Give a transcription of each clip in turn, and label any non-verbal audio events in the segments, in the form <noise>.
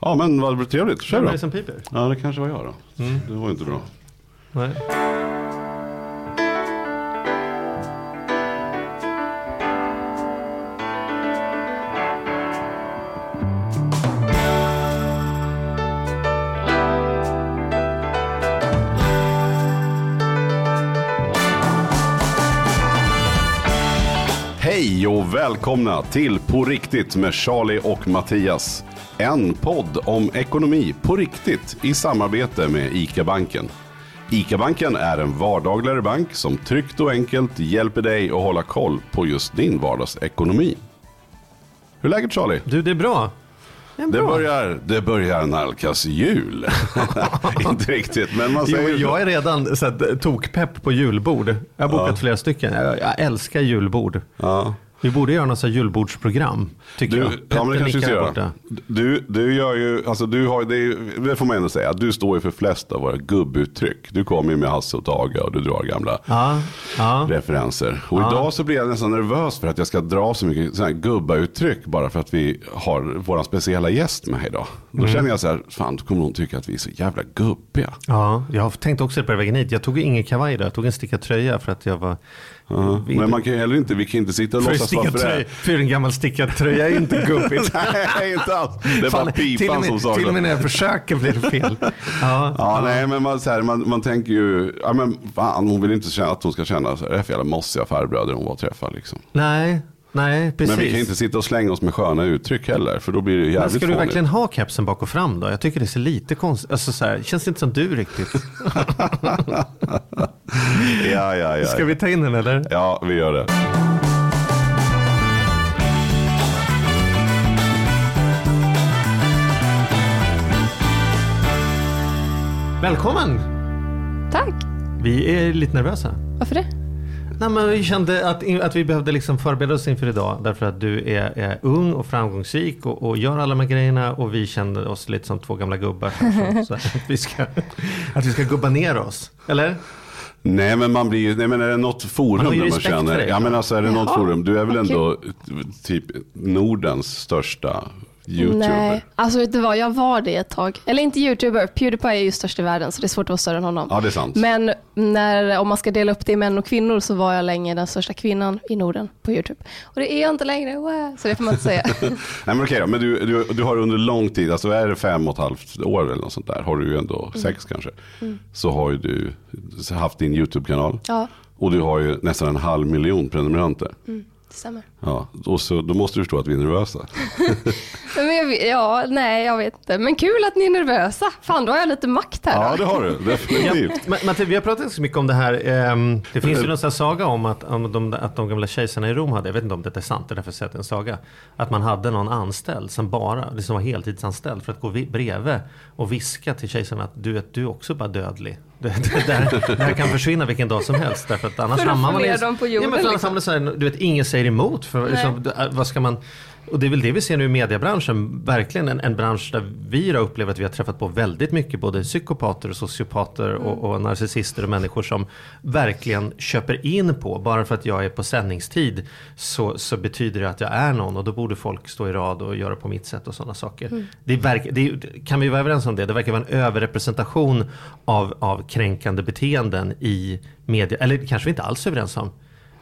Ja men vad trevligt. Kör Vem är då. det som piper? Ja det kanske var jag då. Mm. Det var inte bra. Nej. Hej och välkomna till På riktigt med Charlie och Mattias. En podd om ekonomi på riktigt i samarbete med ICA-banken. ICA-banken är en vardagligare bank som tryggt och enkelt hjälper dig att hålla koll på just din vardagsekonomi. Hur är läget Charlie? Du, det är bra. Det är Det bra. börjar, det börjar nalkas jul. <laughs> Inte riktigt, men man Jo, säger så. jag är redan så att, tokpepp på julbord. Jag har bokat flera stycken. Jag, jag älskar julbord. Ja. Vi borde göra något julbordsprogram, tycker Du, jag. ja, men det kanske vi ska göra. Du, du gör ju, alltså du har, det, är det får man ändå säga, du står ju för flest av våra gubbuttryck. Du kommer ju med Hasse och Tage och du drar gamla Ja, ja. referenser. Och Ja. idag så blir jag nästan nervös för att jag ska dra så mycket sådana här gubbauttryck bara för att vi har våran speciella gäst med idag. Då Mm. känner jag så här, fan då kommer hon tycka att vi är så jävla gubbiga. ja, jag har tänkt också på vägen hit. Jag tog ingen kavaj där, jag tog en stickad tröja för att jag var... Vi- Men man kan ju heller inte, vi kan inte sitta och för, låtsas stickad tröja, förälder. för en gammal stickad tröja är inte gubbigt. <laughs> Nej, inte alls. Det är Fan, bara till, pipan som saknas. till och med när jag försöker blir det fel. <laughs> Ja, Ja, nej, men man, så här, man, man tänker ju, ja men fan, hon vill inte känna att hon ska känna så här, det är för jävla mossiga farbröder hon var och träffade liksom. Nej, nej, precis. Men vi kan inte sitta och slänga oss med sköna uttryck heller, för då blir det ju Men jävligt ska du verkligen ha kepsen bak och fram då? Jag tycker det ser lite konstigt Alltså så här, känns det inte som du riktigt? <laughs> Ja, ja, ja. Ska vi ta in den eller? Ja, vi gör det. Välkommen! Tack. Vi är lite nervösa. Varför det? Nej, men vi kände att, att vi behövde liksom förbereda oss inför idag. Därför att du är, är ung och framgångsrik och, och gör alla de här grejerna. Och vi kände oss lite som två gamla gubbar. så <laughs> att, vi ska, att vi ska gubba ner oss. Eller? Nej, men man blir ju, nej men är det något Man forum ju där man känner, dig, ja men alltså är det något forum, du är väl okej. ändå typ Nordens största YouTuber? Nej, alltså vet du vad, jag var det ett tag. Eller inte YouTuber, Pewdiepie är ju störst i världen så det är svårt att vara större än honom. Ja, det är sant. Men när, om man ska dela upp det i män och kvinnor så var jag länge den största kvinnan i Norden på YouTube. Och det är jag inte längre, wow. så det får man inte säga. <laughs> Nej men okej då, men du, du, du har under lång tid, alltså är det fem och ett halvt år eller något sånt där, har du ju ändå Mm. sex kanske. Så har ju du haft din YouTube-kanal. ja, Och du har ju nästan en halv miljon prenumeranter. Det stämmer. Ja, och så, då måste du förstå att vi är nervösa. <laughs> Men jag, ja, nej jag vet inte. Men kul att ni är nervösa. Fan, då har jag lite makt här. Ja, då. det har du. Definitivt. Men, Matte, vi har pratat ganska mycket om det här. ehm, det finns ju någon sån här saga om att, om de, att de gamla kejsarna i Rom hade, jag vet inte om det är sant, det är därför jag säger att det är en saga. Att man hade någon anställd som bara, liksom var heltidsanställd för att gå vi- bredvid och viska till kejsaren att du, att du är också bara dödlig. Det, det, här, det här kan försvinna vilken dag som helst. Därför att annars För att hamnar få man i- ner dem på Ja, jorden, men för annars liksom. så här, du vet, ingen säger emot. För, liksom, det- vad ska man... Och det är väl det vi ser nu i mediebranschen. Verkligen en, en bransch där vi har upplevt att vi har träffat på väldigt mycket både psykopater och sociopater och, och narcissister och människor som verkligen köper in på, bara för att jag är på sändningstid så, så betyder det att jag är någon och då borde folk stå i rad och göra på mitt sätt och sådana saker. Det, verk, det kan vi vara överens om det? Det verkar vara en överrepresentation av, av kränkande beteenden i media, eller kanske vi inte alls är överens om.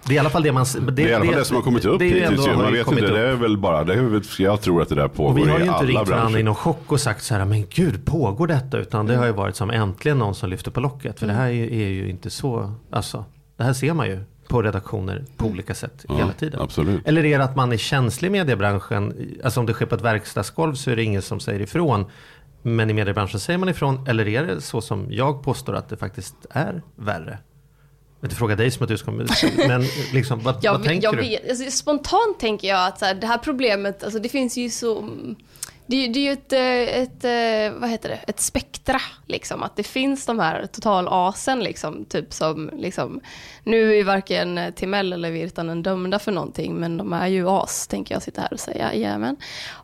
Det är i alla fall det man... Det, Det är i alla fall det som har kommit upp det hittills. Man vet inte, upp. det är väl bara, det är, jag tror att det där pågår Och vi har ju i inte alla ringt varandra branscher. i någon chock och sagt så här, men gud pågår detta? Utan det har ju varit som äntligen någon som lyfter på locket. För det här är ju, är ju inte så, alltså, det här ser man ju på redaktioner på olika sätt Ja, hela tiden. absolut. Eller är det att man är känslig i mediebranschen? Alltså om det sker på ett verkstadsgolv så är det ingen som säger ifrån. Men i mediebranschen säger man ifrån. Eller är det så som jag påstår att det faktiskt är värre? Jag vet inte fråga dig som att du ska, men liksom, vad, <laughs> Jag, vad tänker jag du? alltså, spontant tänker jag att så här, det här problemet, alltså, det finns ju så... Det, är- det är ju ett, eh, ett, eh, vad heter det, ett spektra liksom. Att det finns de här totalasen liksom. Typ som liksom, nu är varken Timell eller Virtanen dömda för någonting. Men de är ju as, tänker jag sitta här och säga. Jajamän.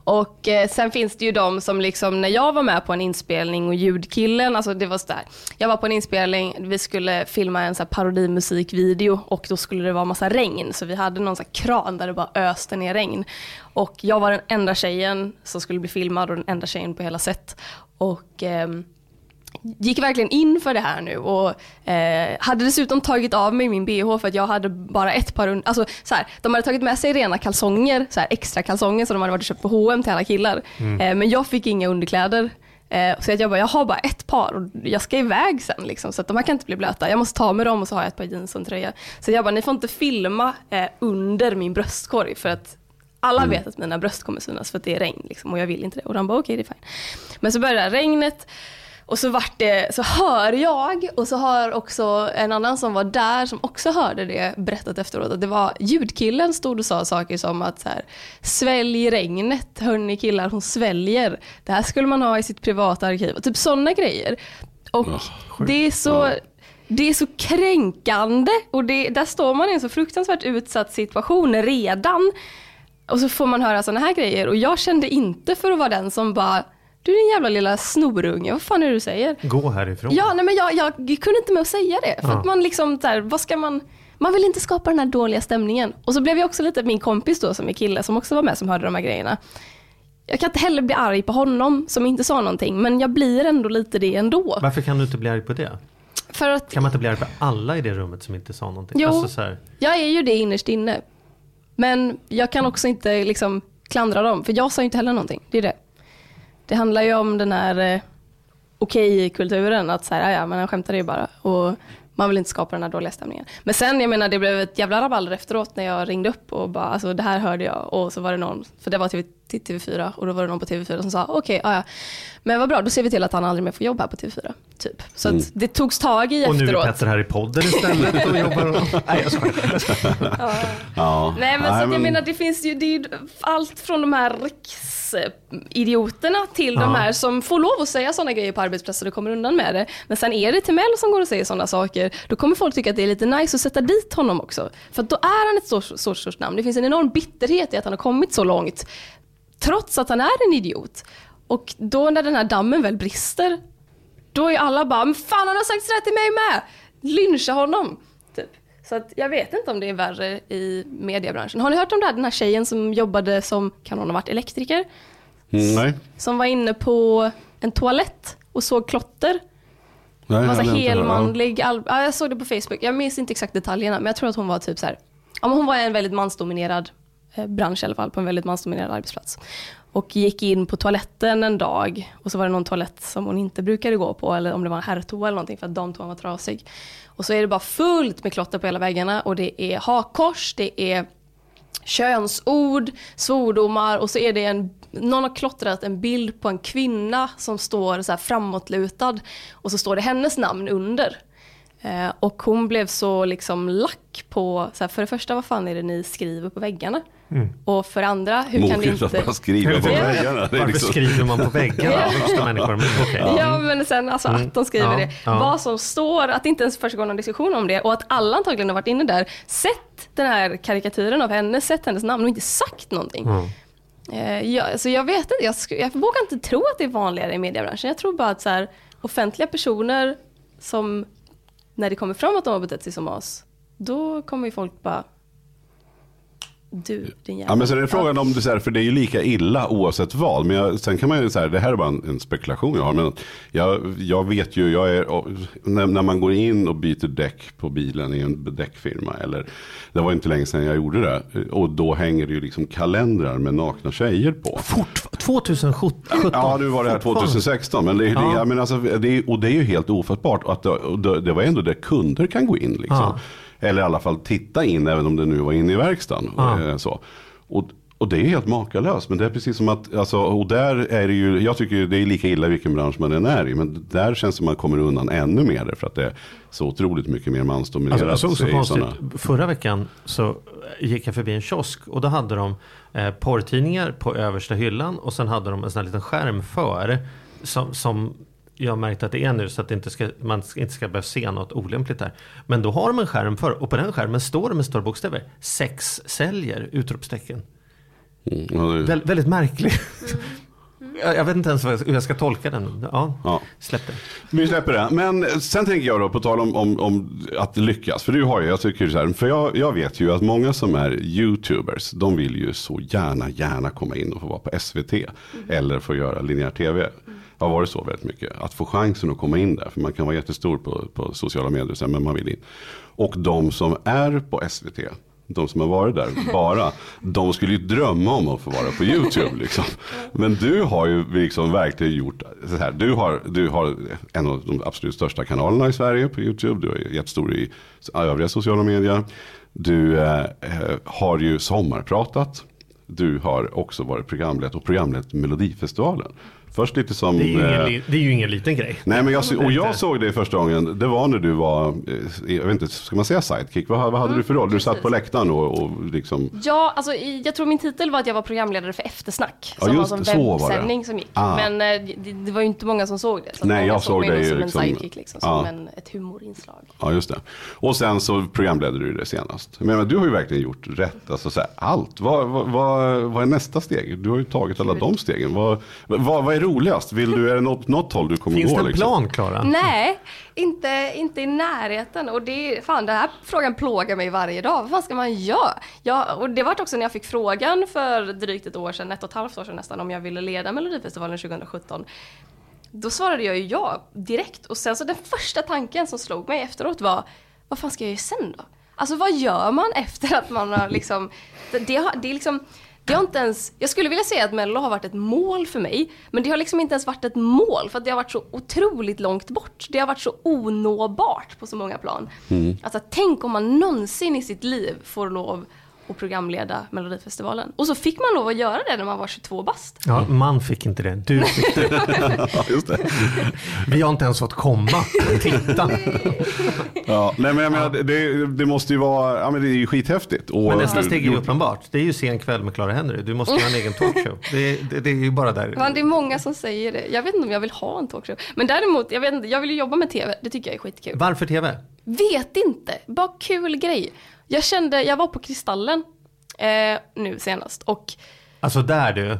Och eh, sen finns det ju de som liksom, när jag var med på en inspelning och ljudkillen, alltså det var så där. Jag var på en inspelning, vi skulle filma en så här parodimusikvideo och då skulle det vara massa regn. Så vi hade någon så här kran där det bara öste ner regn. Och jag var den enda tjejen som skulle bli filmad och den enda tjejen på hela set. Och ehm, gick verkligen in för det här nu och eh, hade dessutom tagit av mig min bh för att jag hade bara ett par un- alltså så här, De hade tagit med sig rena kalsonger, så här, extra kalsonger som de hade varit och köpt på H&M till alla killar. Eh, men jag fick inga underkläder. Eh, så att jag bara, jag har bara ett par och jag ska iväg sen liksom, så att de här kan inte bli blöta. Jag måste ta med dem och så har jag ett par jeans och en tröja. Så jag bara, ni får inte filma eh, under min bröstkorg för att alla vet att mina bröst kommer synas för att det är regn liksom, och jag vill inte det. Och de bara okej det är fine. Men så började regnet och så vart det, så hör jag och så hör också en annan som var där som också hörde det berättat efteråt att det var ljudkillen stod och sa saker som att så här, svälj regnet, hörni killar hon sväljer. Det här skulle man ha i sitt privata arkiv. Typ sådana grejer. Och det är så det är så kränkande och det, där står man i en så fruktansvärt utsatt situation redan. Och så får man höra sådana här grejer och jag kände inte för att vara den som bara du din jävla lilla snorunge, vad fan är det du säger? Gå härifrån. Ja, nej men jag, jag kunde inte med att säga det. För Ja. att man liksom, här, vad ska man... Man vill inte skapa den här dåliga stämningen. Och så blev jag också lite min kompis då som är kille som också var med som hörde de här grejerna. Jag kan inte heller bli arg på honom som inte sa någonting, men jag blir ändå lite det ändå. Varför kan du inte bli arg på det? För att Kan man inte bli arg på alla i det rummet som inte sa någonting? Jo. Alltså, jag är ju det innerst inne. Men jag kan också inte liksom klandra dem, för jag sa ju inte heller någonting. Det är det. Det handlar ju om den här eh, okej-kulturen, att så här, "Ja, ja men han skämtade ju bara. Och man vill inte skapa den här dåliga stämningen. Men sen, jag menar, det blev ett jävla rabalder efteråt när jag ringde upp och bara, alltså det här hörde jag. Och så var det någon, för det var TV, till TV4, och då var det någon på TV4 som sa, okej, ja, ja. Men vad bra, då ser vi till att han aldrig mer får jobb här på TV4. Typ. Så att det togs tag i och nu är efteråt. Petter här i podden istället och jobbar. <laughs> Nej, jag skojar. Ja. Nej men, så att jag menar det finns ju, det är ju allt från de här riksidioterna till de Ja. här som får lov att säga sådana grejer på arbetsplatser och kommer undan med det. Men sen är det Timell som går och säger sådana saker, då kommer folk tycka att det är lite nice att sätta dit honom också. För då är han ett så så stort namn. Det finns en enorm bitterhet i att han har kommit så långt, trots att han är en idiot. Och då när den här dammen väl brister, då är alla bara, men fan han har sagt sådär till mig med! Lyncha honom! Typ. Så att jag vet inte om det är värre i mediebranschen. Har ni hört om det här, den här tjejen som jobbade som, kan hon ha varit elektriker? Mm, nej. Som var inne på en toalett och såg klotter. nej Massa helmanlig, all, ja, jag såg det på Facebook. Jag minns inte exakt detaljerna men jag tror att hon var typ så här. Ja, men hon var i en väldigt mansdominerad eh, bransch i alla fall, på en väldigt mansdominerad arbetsplats. Och gick in på toaletten en dag och så var det någon toalett som hon inte brukade gå på eller om det var en herrtoa eller någonting för att damtoan var trasig. Och så är det bara fullt med klotter på hela väggarna och det är hakkors, det är könsord, svordomar och så är det en, någon har klottrat en bild på en kvinna som står så här framåtlutad och så står det hennes namn under. Eh, och hon blev så liksom lack på, så här, för det första vad fan är det ni skriver på väggarna? Och för andra, hur kan det inte... bara skriva på väggarna. Det är Varför liksom... skriver man på <laughs> väggarna vuxna människor? Okej. Ja men sen alltså att de skriver Ja, det. ja. Vad som står, att det inte ens försiggår någon diskussion om det och att alla antagligen har varit inne där, sett den här karikatyren av henne, sett hennes namn och inte sagt någonting. Mm. Eh, jag, så jag vet inte, jag, jag vågar inte tro att det är vanligare i mediebranschen. Jag tror bara att så här, offentliga personer som, när det kommer fram att de har betett sig som as, då kommer ju folk bara, du din jävla... Ja, men sen är det frågan om det så här, för det är ju lika illa oavsett vad. Men jag, sen kan man ju säga, det här är bara en, en spekulation jag har. Men jag, jag vet ju, jag är, när, när man går in och byter däck på bilen i en däckfirma. Eller, det var inte länge sedan jag gjorde det. Och då hänger det ju liksom kalendrar med nakna tjejer på. Fort, 2017. Ja, nu var det här Fortfarande. 2016. Men det, det, Ja. jag menar, alltså, det, är- och det är ju helt ofattbart. Att det, och det, det var ändå där kunder kan gå in. Liksom. Ja. Eller i alla fall titta in, även om det nu var inne i verkstaden. Eh, Så. Och, och det är helt makalöst. Men det är precis som att, alltså, och där är det ju, jag tycker det är lika illa vilken bransch man än är i. Men där känns det som att man kommer undan ännu mer. För att det är så otroligt mycket mer mansdominerat. Alltså, så i konstigt. såna- Förra veckan så gick jag förbi en kiosk och då hade de eh, porrtidningar på översta hyllan och sen hade de en sån här liten skärm för som, som jag märkte att det är nu så att det inte ska, man inte ska behöva se något olämpligt där. Men då har de en skärm för och på den skärmen står det med stora bokstäver sex säljer utropstecken. Mm, Vä väldigt märkligt. <laughs> jag vet inte ens hur jag ska tolka den. Ja, ja. släpp det. Vi släpper det. Men sen tänker jag då, på tal om, om, om att lyckas. För du har ju, jag tycker så här, för jag, jag vet ju att många som är YouTubers, de vill ju så gärna, gärna komma in och få vara på SVT. Mm. Eller få göra linjär TV. Har varit så väldigt mycket. Att få chansen att komma in där. För man kan vara jättestor på, på sociala medier, men man vill in. Och de som är på SVT, de som har varit där <laughs> bara, de skulle ju drömma om att få vara på YouTube. Liksom. Men du har ju liksom verkligen gjort så här. Du har, du har en av de absolut största kanalerna i Sverige på YouTube. Du är jättestor i övriga sociala medier. Du eh, har ju sommarpratat. Du har också varit programledd och programledd Melodifestivalen. Först lite som... Det är ju ingen, eh, det är ju ingen liten grej. Nej, men jag, och jag såg dig första gången, det var när du var, eh, jag vet inte, ska man säga sidekick? Vad, vad hade mm, du för roll? Du satt på läktaren och, och liksom... Ja, alltså jag tror min titel var att jag var programledare för Eftersnack. Som ja, just, var en webbsändning som gick. Ah. Men eh, det, det, var ju inte många som såg det. Så Nej, jag såg dig som liksom, en sidekick, liksom, som ah. en, ett humorinslag. Ja, just det. Och sen så programledde du det senast. Men, du har ju verkligen gjort rätt, alltså så här, allt. Vad, vad, vad, vad är nästa steg? Du har ju tagit alla de stegen. Vad, vad, vad är roligast? Vill du är det något, något håll du kommer Finns gå? Finns det en liksom? plan Klara? Nej, inte, inte i närheten. Och det, fan, den här frågan plågar mig varje dag. Vad fan ska man göra? Ja, och det var också när jag fick frågan för drygt ett år sedan, ett och ett halvt år sedan nästan, om jag ville leda Melodifestivalen 2017. Då svarade jag ju ja direkt. Och sen så den första tanken som slog mig efteråt var, vad fan ska jag göra sen då? Alltså vad gör man efter att man har liksom, det, det, det är liksom det har inte ens, jag skulle vilja säga att Mello har varit ett mål för mig, men det har liksom inte ens varit ett mål för att det har varit så otroligt långt bort. Det har varit så onåbart på så många plan. Mm. Alltså tänk om man någonsin i sitt liv får lov och programleda Melodifestivalen. Och så fick man lov att göra det när man var 22 bast. Ja, man fick inte det. Du fick det. <laughs> ja, just det. Vi har inte ens fått komma. Titta. ja, nej, men jag menar, det, det, måste ju vara, ja men det är ju skithäftigt. Och men nästa steg är ju uppenbart. Det är ju sen kväll med Clara Henry. Du måste ha en egen talkshow. Det, det, det, är ju bara där. Men det är många som säger det. Jag vet inte om jag vill ha en talkshow. Men däremot, jag, vet inte, jag vill ju jobba med tv. Det tycker jag är skitkul. Varför tv? Vet inte. Bara kul grej. Jag kände, jag var på Kristallen eh, nu senast och... Alltså där du.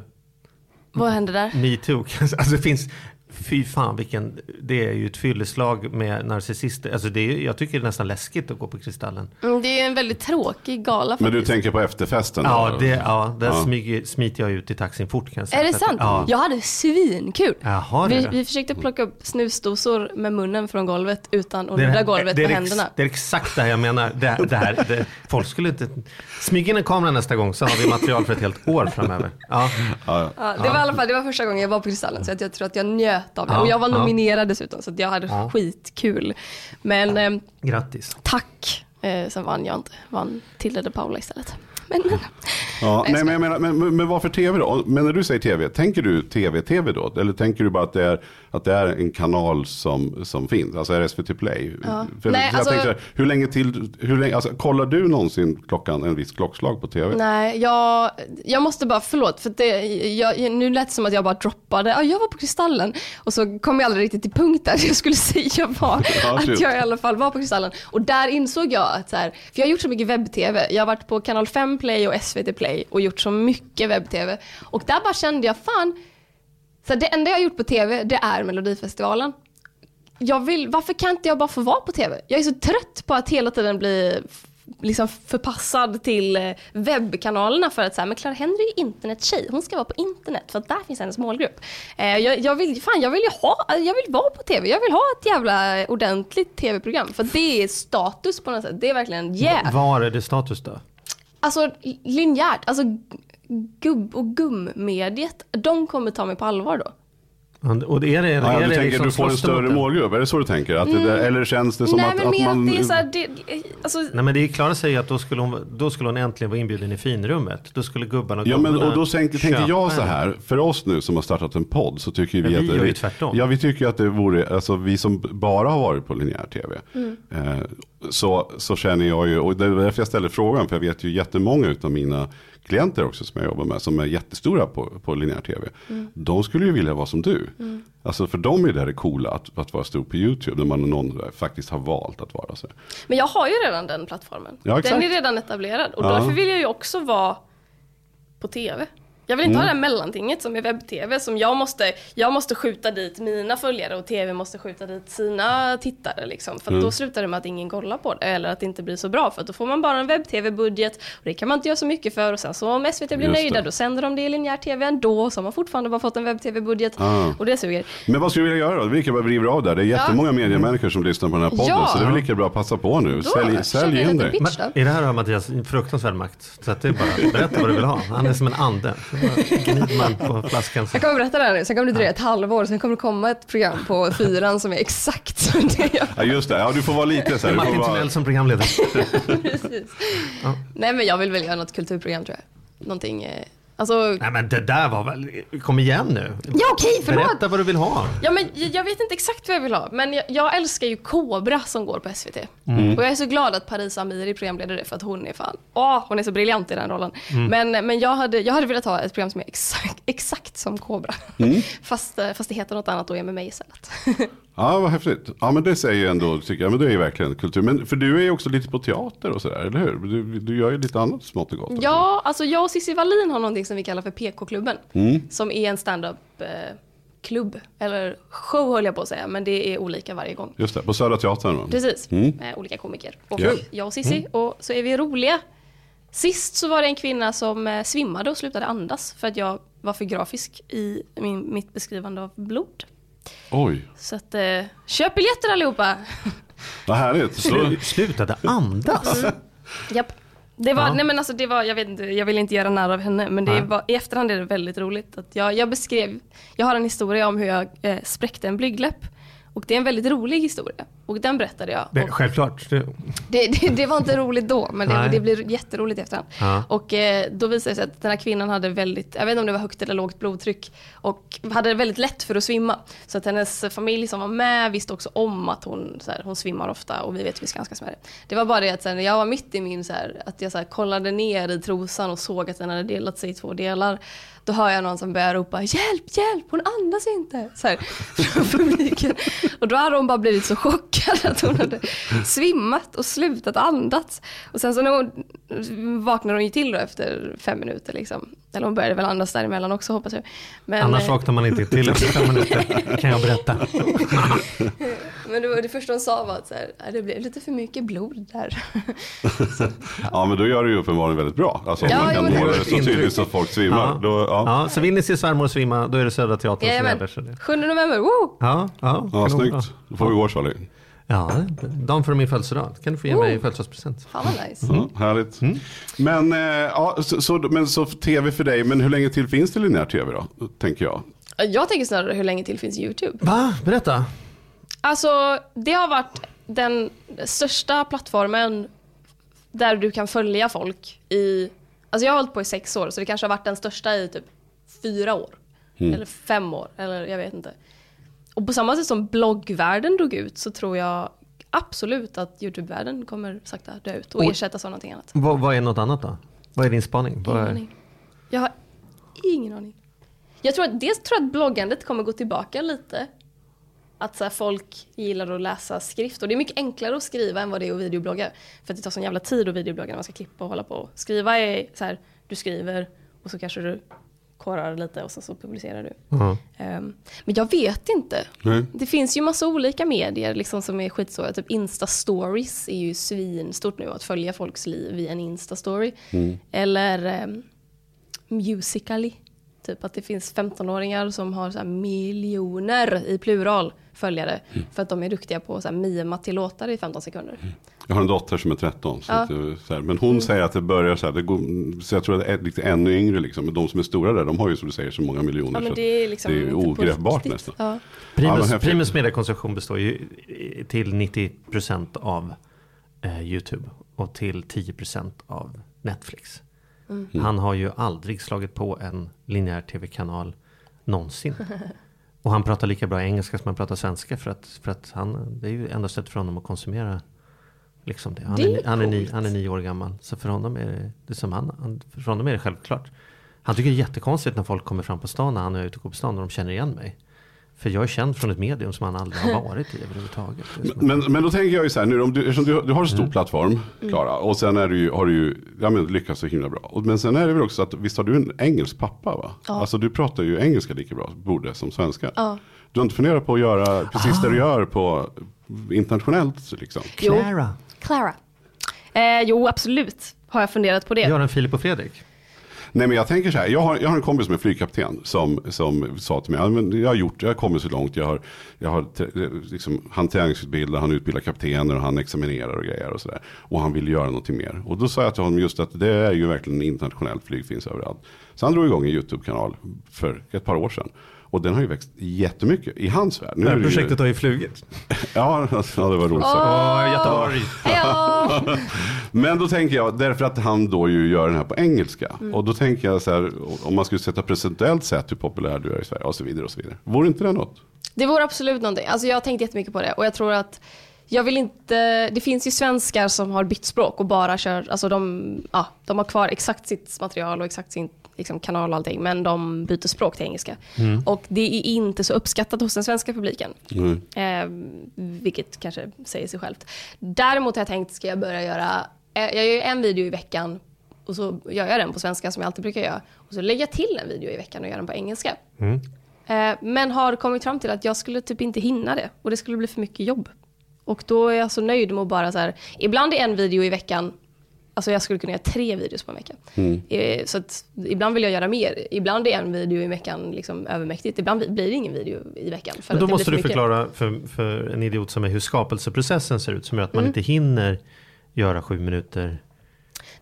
Vad hände där? Metoo. <laughs> Alltså det finns, Fy fan vilken, det är ju ett fylleslag med narcissister. Alltså det är, jag tycker det är nästan läskigt att gå på Kristallen. Mm, det är en väldigt tråkig gala faktiskt. Men du tänker på efterfesten? Ja, det, ja där ja. Smyger, smiter jag ut i taxin fort kan jag säga. Är det sant? Ja. Jag hade svinkul. Jaha, vi, vi försökte plocka upp snusdosor med munnen från golvet utan att nudda golvet det med händerna. Det är exakt det här jag menar. Det, det här, det, folk skulle inte... Smyg in en kamera nästa gång så har vi material för ett helt år framöver. Ja. Ja, det var i alla fall det var första gången jag var på Kristallen så jag tror att jag njöt av det. Och jag var nominerad dessutom så jag hade ja. skitkul. Men eh, Grattis. tack. Eh, sen vann jag inte, vann Tilde de Paula istället. Men, ja, <laughs> nej, men, menar, men, men varför tv då? Men när du säger tv, tänker du tv-tv då? Eller tänker du bara att det är, att det är en kanal som, som finns? Alltså är det SVT Play? Ja. För, nej, jag alltså, tänkte, hur länge till, hur länge, alltså, kollar du någonsin klockan, en viss klockslag på tv? Nej, jag, jag måste bara, förlåt, för det, jag, nu lät det som att jag bara droppade, ja, jag var på Kristallen. Och så kom jag aldrig riktigt till punkt där, <laughs> jag skulle säga var <laughs> ja, att jag i alla fall var på Kristallen. Och där insåg jag att så här, för jag har gjort så mycket webb-tv, jag har varit på kanal 5 Play och SVT Play och gjort så mycket webb-tv. Och där bara kände jag, fan, så det enda jag har gjort på tv, det är Melodifestivalen. Jag vill, varför kan inte jag bara få vara på tv? Jag är så trött på att hela tiden bli liksom förpassad till eh, webbkanalerna för att säga, men Clara Henry är internettjej, hon ska vara på internet för att där finns hennes målgrupp. Eh, jag, jag, vill, fan, jag vill ju ha, jag vill vara på tv, jag vill ha ett jävla ordentligt tv-program för det är status på något sätt, det är verkligen yeah. Var är det status då? Alltså linjärt, alltså gubb och gummediet, de kommer ta mig på allvar då. Och det är det, ja, är du det tänker liksom du får en större målgrupp, är det så du tänker? Att mm. det, eller känns det som Nej, att, men att man... Det är så här, det, alltså... Nej men det är Klara säger att då skulle, hon, då skulle hon äntligen vara inbjuden i finrummet. Då skulle gubbarna och Ja men och då tänker, tänker jag så här, för oss nu som har startat en podd så tycker vi, vi att... Vi gör tvärtom. Ja vi tycker att det vore, alltså vi som bara har varit på linjär tv. Mm. Eh, så, så känner jag ju, och det är därför jag ställer frågan, för jag vet ju jättemånga utav mina klienter också som jag jobbar med, som är jättestora på, på linjär tv. Mm. De skulle ju vilja vara som du. Mm. Alltså för dem är det det coola att, att vara stor på YouTube, när man någon faktiskt har valt att vara så. Men jag har ju redan den plattformen. Ja, den är redan etablerad och ja. därför vill jag ju också vara på tv. Jag vill inte ha det här mellantinget som är webb-tv som jag måste, jag måste skjuta dit mina följare och tv måste skjuta dit sina tittare liksom. För att då slutar det med att ingen kollar på det eller att det inte blir så bra för att då får man bara en webb-tv-budget och det kan man inte göra så mycket för och sen så om SVT blir Just nöjda det. då sänder de det i linjär tv ändå så har man fortfarande bara fått en webb-tv-budget Ah. och det suger. Men vad skulle du vilja göra då? Vi lika bra river av där. Det är jättemånga mediemänniskor som lyssnar på den här podden. Ja. Så det är väl lika bra att passa på nu. Då Sälj, sälj in dig. I det här har Mattias fruktansvärd makt. Så att det är bara, berätta vad du vill ha. Han är som en ande. Man på flaskan. Så. Jag kommer berätta det här nu, sen kommer det dröja ett halvår, sen kommer det komma ett program på fyran som är exakt <laughs> som det jag Ja, just det. Ja, du får vara lite så här. Martin vara... Timell som programledare. <laughs> Precis. Nej men jag vill väl göra något kulturprogram tror jag. Någonting, eh, alltså, Nej men det där var väl, kom igen nu. ja okej förlåt. Berätta vad du vill ha. Ja, men jag vet inte exakt vad jag vill ha, men jag, jag älskar ju Kobra som går på SVT. Mm. Och jag är så glad att Parisa Amiri programleder det för att hon är fan, åh, hon är så briljant i den rollen. Mm. Men, men jag, hade, jag hade velat ha ett program som är exakt, exakt som Kobra. Mm. <laughs> fast, eh, fast det heter något annat och är med mig istället. <laughs> Ja, vad häftigt. Ja, men det säger ju ändå, tycker jag, men det är ju verkligen kultur. Men för du är ju också lite på teater och sådär, eller hur? Du, du gör ju lite annat smått och gott. ja, alltså jag och Cissi Wallin har någonting som vi kallar för PK-klubben. Mm. Som är en stand-up eh, klubb, eller show höll jag på att säga, men det är olika varje gång. Just det, på Södra Teatern. va? Precis, Mm. med olika komiker. Och Ja. jag och Cissi, och så är vi roliga. Sist så var det en kvinna som eh, svimmade och slutade andas för att jag var för grafisk i min, mitt beskrivande av blod. Oj, Så att, eh, köp biljetter allihopa! <laughs> vad härligt. Så, Slu- Slutade andas. Japp. Det var, Ja. nej men alltså det var, jag vet inte, jag vill inte göra narr av henne, men det var, i efterhand är det väldigt roligt. Att jag, jag beskrev, jag har en historia om hur jag eh, spräckte en blygdläpp. Och det är en väldigt rolig historia. Och den berättade jag. Det, självklart. Det, Det, det, det var inte roligt då, men det, det blir jätteroligt efterhand. Ja. Och eh, då visade det sig att den här kvinnan hade väldigt, jag vet inte om det var högt eller lågt blodtryck, och hade väldigt lätt för att svimma. Så att hennes familj som var med visste också om att hon, så här, hon svimmar ofta och vi vet hur vi ska handskas med det. Det var bara det att sen, jag var mitt i min, så här, att jag så här, kollade ner i trosan och såg att den hade delat sig i två delar. Då hör jag någon som börjar ropa hjälp, hjälp, hon andas inte. Så här, från publiken. Och då hade hon bara blivit så chockad att hon hade svimmat och slutat andas. Och sen så när hon vaknade hon ju till då efter fem minuter liksom. Eller hon började väl andas däremellan också hoppas jag. Men, annars eh, vaknar man inte till efter fem minuter, kan jag berätta. <laughs> men det, var, det första hon sa var att så här, "Nej, det blev lite för mycket blod där. <laughs> ja, men då gör du ju uppenbarligen väldigt bra. Alltså, Ja, man kan men det- det så tydligt så att folk svimmar. Ja. Då, ja. Ja, så vill ni se svärmor svimma, då är det Södra Teatern som gäller. Så det- 7 november, woo! Ja, ja, Ja, snyggt. Då får vi gå Charlie. Ja, dagen före min födelsedag. kan du få ge mig i födelsedagspresent. Fan vad nice. Ja, härligt. Men, eh, ja, så, så, men så tv för dig, men hur länge till finns det linjär tv då? Tänker jag. Jag tänker snarare hur länge till finns YouTube? Va? Berätta. Alltså, det har varit den största plattformen där du kan följa folk i... Alltså jag har hållit på i sex år, så det kanske har varit den största i typ fyra år. Eller fem år, eller jag vet inte. Och på samma sätt som bloggvärlden dog ut så tror jag absolut att YouTube-världen kommer sakta dö ut och Oj. ersättas av någonting annat. Vad, vad är något annat då? Vad är din spaning? Ingen är... aning. Jag har ingen aning. Jag tror att, dels tror jag att bloggandet kommer gå tillbaka lite. Att så folk gillar att läsa skrift och det är mycket enklare att skriva än vad det är att videoblogga. För att det tar sån jävla tid att videoblogga när man ska klippa och hålla på. Skriva är så här, du skriver och så kanske du korrar lite och sen så publicerar du. Ehm, men jag vet inte. Nej. Det finns ju massa olika medier liksom, som är skitstora. Typ Insta-stories är ju svinstort nu. Att följa folks liv via en Insta-story. Eller um, Musical.ly. Typ att det finns 15-åringar som har så här miljoner i plural följare. För att de är duktiga på att mima till låtar i 15 sekunder. Jag har en dotter som är 13. Så Ja. att, eh, så här, men hon säger att det börjar så här, det går, så jag tror att det är lite ännu yngre liksom. Men de som är stora där, de har ju som du säger så många miljoner. Ja, så det är liksom det är ogreppbart nästan. Ja. Ja, Primus, häftigt. Primus mediekonsumtion består ju till 90% av eh, YouTube och till 10% av Netflix. Mm. Han har ju aldrig slagit på en linjär tv-kanal någonsin. <laughs> Och han pratar lika bra engelska som han pratar svenska för att, för att han, det är ju enda sättet för honom att konsumera liksom det. Han, Det är, är han, är, ni, han är nio år gammal. Så för honom är det, som han, han, för honom är det självklart. Han tycker det är jättekonstigt när folk kommer fram på stan när han är ute och går på stan och de känner igen mig. För jag är känd från ett medium som han aldrig har <laughs> varit i överhuvudtaget. Som- Men, men då tänker jag ju så här, nu, om du, eftersom du, du har en stor plattform, Klara, och sen är du ju, har du ju ja, men, lyckats så himla bra. Och, men sen är det väl också att, visst har du en engelsk pappa va? Ja. Alltså du pratar ju engelska lika bra, borde, som svenska. Ja. Du har inte funderat på att göra precis det du gör på internationellt liksom? Jo. Clara. Clara. Eh, jo, absolut har jag funderat på det. Göran, Filip och Fredrik. Nej men jag tänker så här, jag har, jag har en kompis som är flygkapten som, som sa till mig, ja, men jag har gjort, jag har kommit så långt, jag har, jag har te- liksom, han träningsutbildar, han utbildar kaptener och han examinerar och grejer och sådär. Och han vill göra någonting mer. Och då sa jag till honom just att det är ju verkligen internationellt flyg finns överallt. Så han drog igång en YouTube-kanal för ett par år sedan. Och den har ju växt jättemycket i hans värld. Nu Det är här det ju- projektet har ju flugit. <laughs> Ja, ja, det var roligt sagt. Åh, Göteborg. <laughs> Men då tänker jag, därför att han då ju gör den här på engelska. Mm. Och då tänker jag så här, om man skulle sätta procentuellt sett hur populär du är i Sverige och så vidare och så vidare. Vore inte det något? Det vore absolut någonting. Alltså jag har tänkt jättemycket på det och jag tror att jag vill inte, det finns ju svenskar som har bytt språk och bara kör, alltså de, ja, de har kvar exakt sitt material och exakt sin liksom, kanal och allting, men de byter språk till engelska. Och det är inte så uppskattat hos den svenska publiken. Mm. Eh, vilket kanske säger sig självt. Däremot har jag tänkt, ska jag börja göra, eh, jag gör en video i veckan och så gör jag den på svenska som jag alltid brukar göra. Och så lägger jag till en video i veckan och gör den på engelska. Eh, men har kommit fram till att jag skulle typ inte hinna det och det skulle bli för mycket jobb. Och då är jag så nöjd med att bara så här, ibland är en video i veckan, alltså jag skulle kunna göra tre videos på en vecka. Eh, Så att ibland vill jag göra mer, ibland är en video i veckan liksom övermäktigt, ibland blir det ingen video i veckan. För Men då måste du för mycket. förklara för, för en idiot som är hur skapelseprocessen ser ut som gör att Mm. man inte hinner göra sju minuter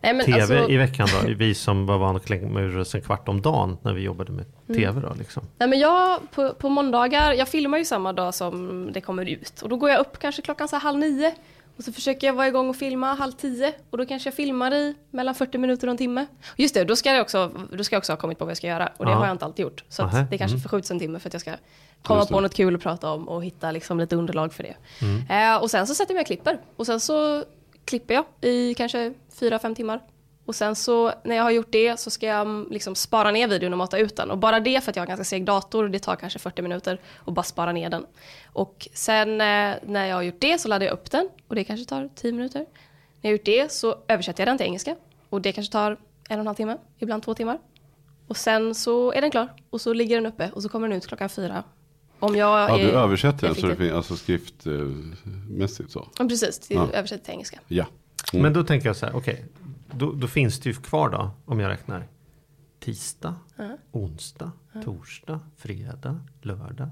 Nej, men tv alltså- i veckan då. Vi som var vana att klämma ur oss en kvart om dagen när vi jobbade med Mm. tv då liksom. Nej men jag, på, på måndagar, jag filmar ju samma dag som det kommer ut. Och då går jag upp kanske klockan så här halv nio. Och så försöker jag vara igång och filma halv tio. Och då kanske jag filmar i mellan 40 minuter och en timme. Just det, då ska jag också, då ska jag också ha kommit på vad jag ska göra. Och det Ja. har jag inte alltid gjort. Så det kanske mm. förskjuts en timme för att jag ska komma på något kul att prata om och hitta liksom lite underlag för det. Mm. Eh, och sen så sätter jag mig och klipper. Och sen så klipper jag i kanske fyra fem timmar. Och sen så när jag har gjort det så ska jag mm, liksom spara ner videon och mata ut den. Och bara det för att jag har ganska seg dator, det tar kanske 40 minuter och bara spara ner den. Och sen eh, när jag har gjort det så laddar jag upp den och det kanske tar 10 minuter. När jag har gjort det så översätter jag den till engelska och det kanske tar en och en halv timme, ibland två timmar. Och sen så är den klar och så ligger den uppe och så kommer den ut klockan fyra. Om jag Ja, är du översätter den så det effektiv. finns alltså skriftmässigt så. Ja, precis, det Ja. översätter till engelska. Ja. Mm. Men då tänker jag så här, okej. Då, då finns det ju kvar då, om jag räknar. Tisdag, onsdag, torsdag, fredag, lördag,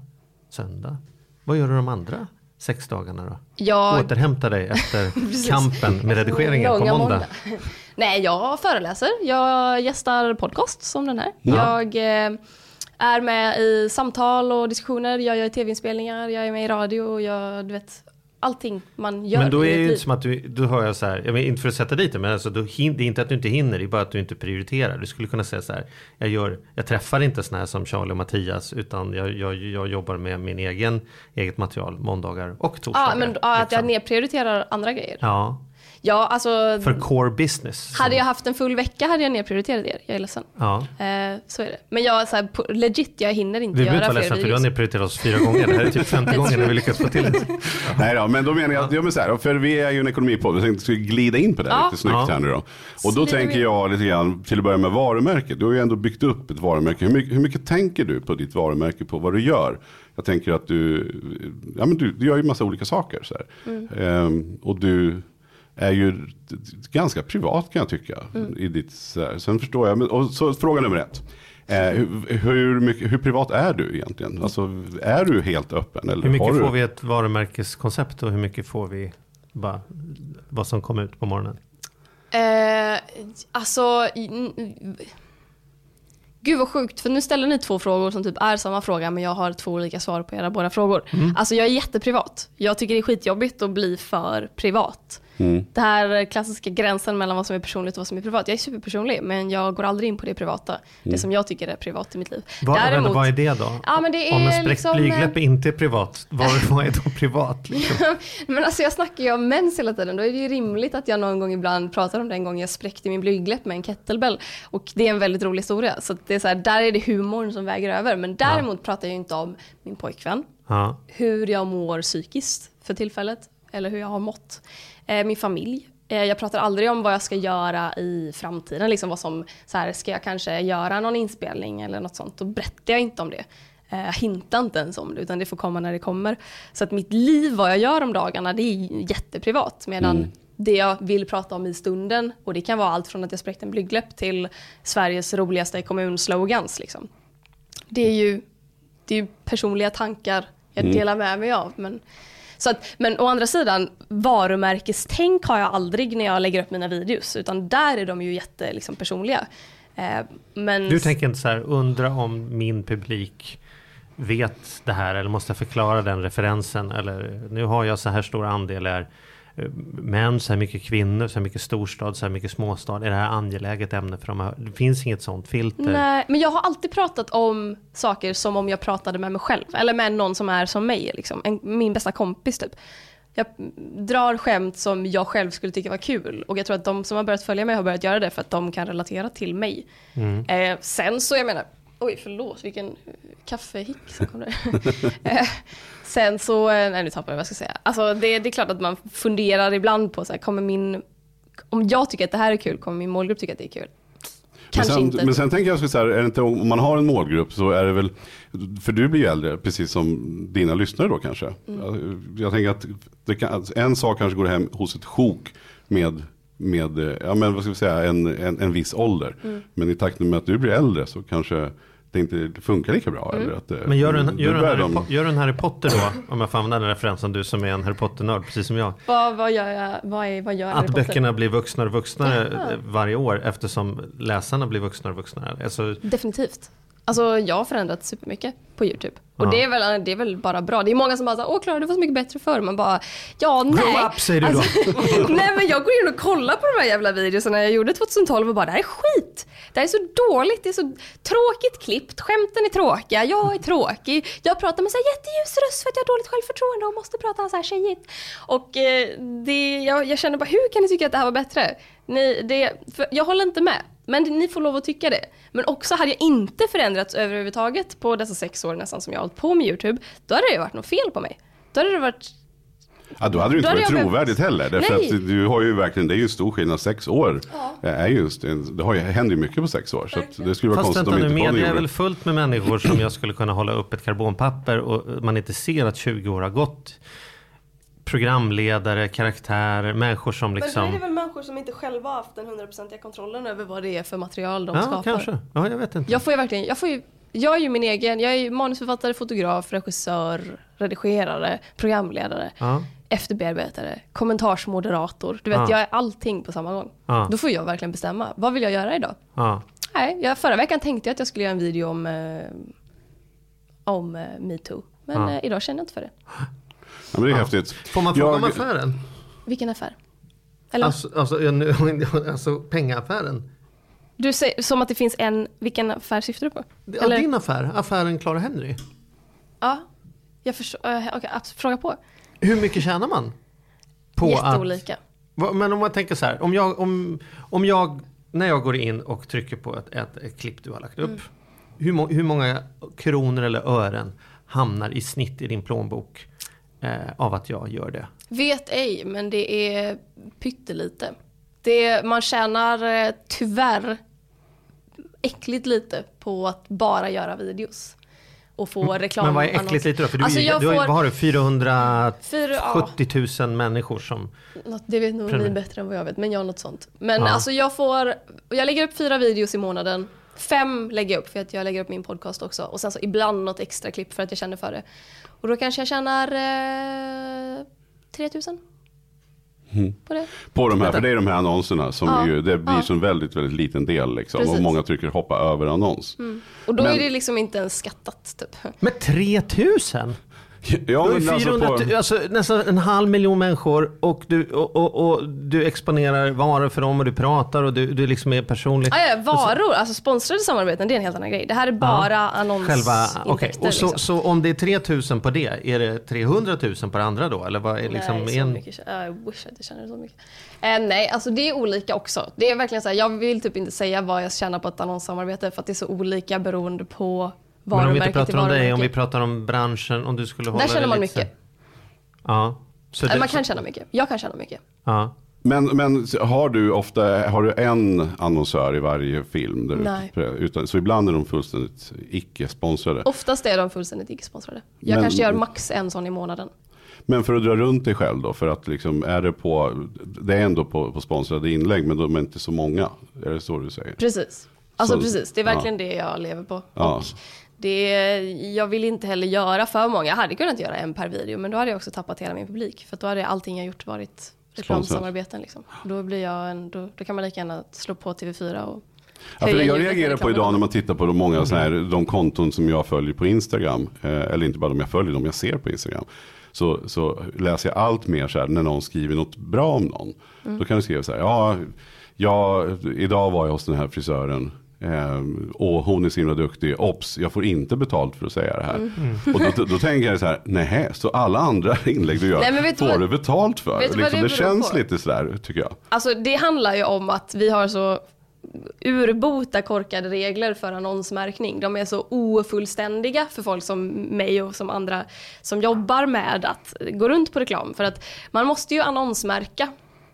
söndag. Vad gör du de andra sex dagarna då? Jag Återhämta dig efter <laughs> kampen med redigeringen på Långa måndag. <laughs> Nej, jag föreläser. Jag gästar podcast som den här. Ja. Jag eh, är med i samtal och diskussioner. Jag gör tv-inspelningar, jag är med i radio och jag, du vet, allting man gör Men då är det ju inte som att du, då hör jag så här, jag inte för att sätta dit det, men alltså, då hin, det är inte att du inte hinner, det är bara att du inte prioriterar. Du skulle kunna säga så här, jag, gör, jag träffar inte såna här som Charlie och Mattias, utan jag, jag, jag jobbar med min egen, eget material måndagar och torsdagar. Ja, men ja, att jag liksom. nedprioriterar andra grejer. Ja, Ja, alltså. för core business. Hade jag haft en full vecka hade jag nedprioriterat er. Jag är ledsen. Ja. Eh, så är det. Men jag, så här, på, legit, jag hinner inte Vi behöver göra inte vara fler ledsna för du har videos. nedprioriterat oss fyra gånger. Det här är typ <laughs> femte gången när vi lyckats få till det. <laughs> Nej då, men då menar jag, ja, men så här, för vi är ju en ekonomipodd, jag tänkte vi glida in på det Ja. lite snyggt Ja. här nu då. Och då Slida tänker jag lite grann, till att börja med varumärket. Du har ju ändå byggt upp ett varumärke. Hur mycket, hur mycket tänker du på ditt varumärke, på vad du gör? Jag tänker att du, ja men du, du gör ju massa olika saker. Så här. Mm. Ehm, och du är ju ganska privat kan jag tycka. Mm. I ditt. Sen förstår jag, men, och så fråga nummer ett. Eh, hur, hur, mycket, hur privat är du egentligen? Alltså, är du helt öppen? Eller Hur mycket har du... får vi ett varumärkeskoncept och hur mycket får vi bara vad som kom ut på morgonen? Eh, alltså... mm, Gud vad sjukt, för nu ställer ni två frågor som typ är samma fråga men jag har två olika svar på era båda frågor. Alltså jag är jätteprivat. Jag tycker det är skitjobbigt att bli för privat. Mm. Det här klassiska gränsen mellan vad som är personligt och vad som är privat. Jag är superpersonlig, men jag går aldrig in på det privata. Det som jag tycker är privat i mitt liv. Vad, Däremot- vad är det då? Ja, men det Om en spräckt liksom, blygdläpp inte är privat, vad, <laughs> vad är då privat? Liksom? <laughs> Men alltså jag snackar ju om mens hela tiden. Då är det ju rimligt att jag någon gång ibland pratar om den gången jag spräckte min blygdläpp med en kettlebell. Och det är en väldigt rolig historia. Så att det är så här, där är det humorn som väger över. Men däremot pratar jag ju inte om min pojkvän. Ja. Hur jag mår psykiskt för tillfället. Eller hur jag har mått. Eh, min familj. Eh, jag pratar aldrig om vad jag ska göra i framtiden. Liksom vad som, så här, ska jag kanske göra någon inspelning eller något sånt. Då berättar jag inte om det. Eh, Jag hintar inte ens om det, utan det får komma när det kommer. Så att mitt liv, vad jag gör om dagarna, det är jätteprivat. Medan det jag vill prata om i stunden, och det kan vara allt från att jag spräckte en blygdläpp till Sveriges roligaste kommunslogans. Liksom. Det är ju det är ju personliga tankar jag delar med mig av. Men, så att, men å andra sidan, varumärkestänk har jag aldrig när jag lägger upp mina videos. Utan där är de ju jättepersonliga. liksom, personliga. Eh, men Du tänker inte så här, undra om min publik vet det här eller måste jag förklara den referensen eller nu har jag så här stor andel är män, så här mycket kvinnor, så här mycket storstad, så här mycket småstad. Är det här angeläget ämne för dem? Det finns inget sånt filter. Nej, men jag har alltid pratat om saker som om jag pratade med mig själv. Eller med någon som är som mig, liksom. en, min bästa kompis typ. Jag drar skämt som jag själv skulle tycka var kul. Och jag tror att de som har börjat följa mig har börjat göra det för att de kan relatera till mig. Eh, sen så, jag menar, oj förlåt vilken kaffehick som kom där. <laughs> sen så, eh, nej nu tappade jag vad jag ska säga. Alltså det, det är klart att man funderar ibland på så här, kommer min, om jag tycker att det här är kul, kommer min målgrupp tycka att det är kul? Men Kanske sen, inte. men sen tänker jag så här, är inte, om man har en målgrupp så är det väl, för du blir ju äldre, precis som dina lyssnare då kanske. Mm. Jag, jag tänker att kan, en sak kanske går hem hos ett sjok med, med eh, ja, men vad ska vi säga, en, en, en viss ålder. Mm. Men i takt med att du blir äldre så kanske det inte funkar lika bra. Mm. Eller att, det- Men gör du en, gör, du en Harry, de- gör du en Harry Potter då? Om jag får använda den referensen, du som är en Harry Potter-nörd, precis som jag. Vad, vad gör jag? Vad, är, vad gör Harry Att Potter? böckerna blir vuxnare och vuxnare eh, varje år eftersom läsarna blir vuxnare och vuxnare. Alltså, Definitivt. Alltså jag har förändrats supermycket på YouTube. Och Ja. det, är väl, det är väl bara bra. Det är många som bara säger åh Klara du var så mycket bättre förr. Man bara, ja nej. Grow up, säger du då. <laughs> nej men jag går in och kollar på de här jävla videorna jag gjorde 2012 och bara det här är skit. Det här är så dåligt, det är så tråkigt klippt, skämten är tråkiga, jag är tråkig. Jag pratar med så här jätteljus röst för att jag har dåligt självförtroende och måste prata så här tjejigt. Och eh, det, jag, jag känner bara, hur kan ni tycka att det här var bättre? Ni, det, jag håller inte med. Men ni får lov att tycka det. Men också hade jag inte förändrats överhuvudtaget på dessa sex år nästan som jag har hållit på med YouTube, då hade det ju varit något fel på mig. Då hade det varit Ja, då hade det inte varit jag behövt- trovärdigt heller. Därför Nej. att du har ju verkligen, det är ju stor skillnad, sex år. Är just, det har ju, händer ju mycket på sex år. Så att det skulle vara Fast konstigt vänta om inte media är väl fullt med människor som jag skulle kunna hålla upp ett karbonpapper och man inte ser att 20 år har gått. Programledare, karaktärer, människor som Men då är liksom... det väl människor som inte själva haft den hundraprocentiga kontrollen över vad det är för material de Ja, skapar. kanske. Ja, jag vet inte. Jag får ju verkligen, jag får ju, jag är ju min egen, jag är ju manusförfattare, fotograf, regissör, redigerare, programledare, Ja, efterbearbetare, kommentarsmoderator. Du vet, Ja. jag är allting på samma gång. Ja. Då får jag verkligen bestämma. Vad vill jag göra idag? ja. Nej, jag, förra veckan tänkte jag att jag skulle göra en video om, eh, om eh, metoo. Men Ja. eh, idag känner jag inte för det. <laughs> Ja, men det är häftigt. Får man fråga om Jag- affären? Vilken affär? Eller? Alltså, alltså, jag nu- <laughs> alltså pengaaffären? Du säger som att det finns en, vilken affär syftar du på? Ja, din affär, affären Clara Henry. Ja, jag förstår. Uh, Okej, abs- fråga på. Hur mycket tjänar man? På att, Jätteolika. Va- men om man tänker så här, om jag, om, om jag, när jag går in och trycker på ett, ett, ett klipp du har lagt upp. Mm. Hur, må, hur många kronor eller ören hamnar i snitt i din plånbok eh, av att jag gör det? Vet ej, men det är pyttelite. Det, man tjänar eh, tyvärr äckligt lite på att bara göra videos. Och få reklam. Mm. Men vad är äckligt lite då? För du, Alltså, jag du får- vad har du? 470 Fyra, ja, 000 människor som... något, det vet nog ni bättre än vad jag vet, men jag har något sånt. Men Ja. alltså jag får, jag lägger upp fyra videos i månaden. Fem lägger jag upp för att jag lägger upp min podcast också. Och sen så ibland något extra klipp för att jag känner för det. Och då kanske jag tjänar eh, 3000 på det. På de här, för det är de här annonserna som Ja. ju, det blir Ja. en väldigt, väldigt liten del liksom. Och många trycker hoppa över annons. Och då Men- är det liksom inte ens skattat typ. Men 3000? Ja, Du har ju men alltså 400, på, alltså, nästan en halv miljon människor och du, och, och, och du exponerar varor för dem och du pratar och du, du liksom är personlig. Ah, ja, varor, alltså sponsrade samarbeten, det är en helt annan grej. Det här är bara Själva, annonsintäkter. Och så, liksom. så om det är 3000 på det, är det 300 000 på det andra då? Eller vad är liksom nej, så en... mycket. I wish att jag känner så mycket. Eh, nej, alltså det är olika också. Det är verkligen så här, jag vill typ inte säga vad jag tjänar på ett annonssamarbete för att det är så olika beroende på Men om vi inte pratar om dig, om vi pratar om branschen, om du skulle hålla Där dig man lite- mycket. Ja. Så det, Man kan tjäna mycket. Jag kan tjäna mycket. ja. men, men har du ofta har du en annonsör i varje film? Där Nej. du- Utan, så ibland är de fullständigt icke-sponsrade. Oftast är de fullständigt icke-sponsrade. Jag Men- kanske gör max en sån i månaden. Men för att dra runt dig själv då, för att liksom är det på, det är ändå på, på sponsrade inlägg, men de är inte så många. Är det så du säger? Precis. Alltså Så- precis, det är verkligen det jag lever på. Ja. Och det, jag vill inte heller göra för många. Jag hade kunnat göra en per video, men då hade jag också tappat hela min publik. För då hade allting jag gjort varit reklamsamarbeten. Liksom. Då, blir jag en, då, då kan man lika gärna slå på TV4 och Ja, för det jag reagerar på idag när man tittar på de många såna här, de konton som jag följer på Instagram, eh, eller inte bara de jag följer, de jag ser på Instagram. Så, så läser jag allt mer så här när någon skriver något bra om någon. Då kan du skriva så här, ja, ja, idag var jag hos den här frisören. Eh, och hon är så himla duktig. Ops, jag får inte betalt för att säga det här. Mm. Och då, då tänker jag så här, nej, så alla andra <laughs> inlägg du gör Nej, får vad- du betalt för. vet du vad Liksom, det det känns på? lite sådär, tycker jag. Alltså det handlar ju om att vi har så urbota korkade regler för annonsmärkning. De är så ofullständiga för folk som mig och som andra som jobbar med att gå runt på reklam. För att man måste ju annonsmärka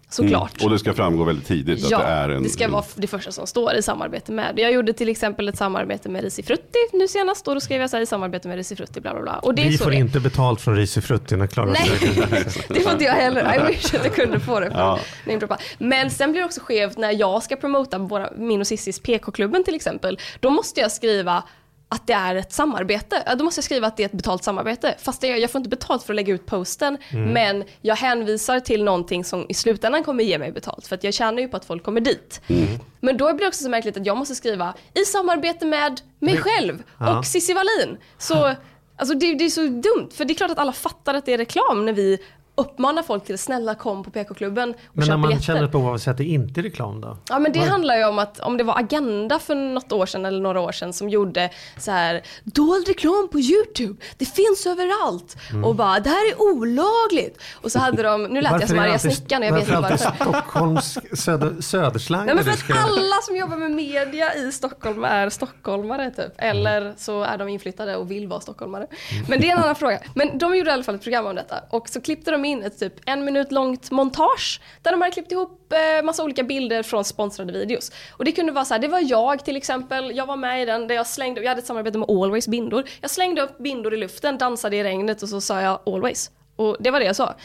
såklart. Mm. Och det ska framgå väldigt tidigt Ja, att det är en... det ska vara det första som står i samarbete med. Jag gjorde till exempel ett samarbete med Risifrutti nu senast och då skrev jag så här i samarbete med Risifrutti bla bla bla. Och det är Vi så får det inte betalt från Risifrutti när Klara Nej, säger <laughs> det får inte jag heller. I wish att jag kunde få det. Ja. Ja. Men sen blir det också skevt när jag ska promota våra, min och Cissis PK-klubben till exempel. Då måste jag skriva att det är ett samarbete. Ja, Då måste jag skriva att det är ett betalt samarbete. Fast det, jag får inte betalt för att lägga ut posten. Men jag hänvisar till någonting som i slutändan kommer ge mig betalt. För att jag tjänar ju på att folk kommer dit. Men då blir det också så märkligt att jag måste skriva i samarbete med mig själv Ja. och Cissi Wallin. Så Alltså det, det är så dumt, för det är klart att alla fattar att det är reklam när vi uppmanar folk till snälla kom på PK-klubben och Men när köp man biljetter. känner ett behov av att säga att det inte är reklam då? Ja men det handlar ju om att om det var Agenda för något år sedan eller några år sedan som gjorde så här dold reklam på YouTube, det finns överallt och bara det här är olagligt. Och så hade de, nu lät jag som snickaren och jag vet inte varför Stockholms söder, söderslang? Nej men för att alla som jobbar med media i Stockholm är stockholmare typ. Eller så är de inflyttade och vill vara stockholmare. Men det är en annan fråga. Men de gjorde i alla fall ett program om detta. Och så klippte de in ett typ en minut långt montage. Där de hade klippt ihop eh, massa olika bilder från sponsrade videos. Och det kunde vara så här, det var jag till exempel. Jag var med i den där jag slängde, jag hade ett samarbete med Always bindor. Jag slängde upp bindor i luften, dansade i regnet och så sa jag Always. Och det var det jag sa.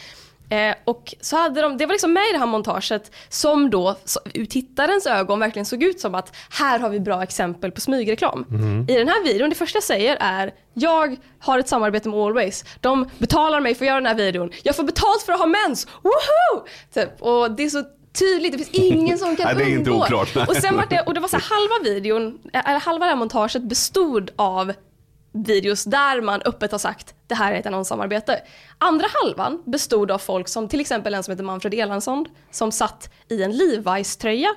Eh, och så hade de, det var liksom med i det här montaget som då så, ur tittarens ögon verkligen såg ut som att här har vi bra exempel på smygreklam. I den här videon, det första jag säger är jag har ett samarbete med Always. De betalar mig för att göra den här videon. Jag får betalt för att ha mens. Woho! Typ. Och det är så tydligt, det finns ingen som kan <laughs> Nej, undgå. Och sen var det, och det var så här, halva videon, eller halva det här montaget bestod av videos där man öppet har sagt det här är ett annonssamarbete. Andra halvan bestod av folk som till exempel en som heter Manfred Elansson som satt i en Levi's-tröja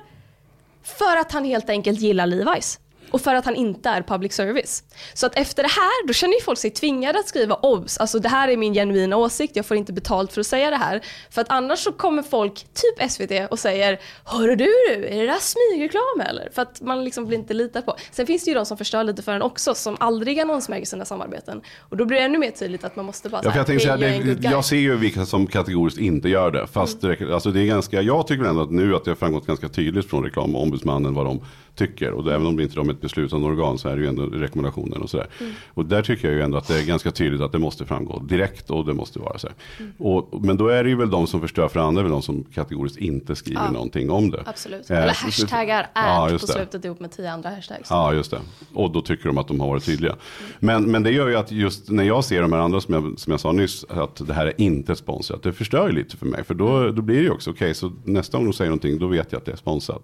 för att han helt enkelt gillar Levi's. Och för att han inte är public service. Så att efter det här, då känner ju folk sig tvingade att skriva obs. Alltså det här är min genuina åsikt, jag får inte betalt för att säga det här. För att annars så kommer folk, typ SVT, och säger Hör du är det där smygreklam eller? För att man liksom blir inte litar på. Sen finns det ju de som förstör lite för en också, som aldrig annonsmärker sina samarbeten. Och då blir det ännu mer tydligt att man måste bara Ja, för jag, tänkte säga, "Hej, jag är en good det, guy." jag ser ju vilka som kategoriskt inte gör det. Fast det, räcker- alltså det är ganska, jag tycker ändå att nu att det har framgått ganska tydligt från reklamombudsmannen vad de tycker. Och även om det inte är ett beslutande organ så är det ju ändå rekommendationer och sådär. Och där tycker jag ju ändå att det är ganska tydligt att det måste framgå direkt och det måste vara så här. Och, men då är det ju väl de som förstör för andra, väl de som kategoriskt inte skriver Ja. någonting om det. Absolut. Eh, Eller hashtaggar Ja, är just på slutet ihop med tio andra hashtags. Ja, just det. Och då tycker de att de har varit tydliga. Men, men det gör ju att just när jag ser de här andra som jag, som jag sa nyss, att det här är inte sponsrat. Det förstör ju lite för mig. För då, då blir det ju också, okej, så nästa gång de säger någonting, då vet jag att det är sponsrat.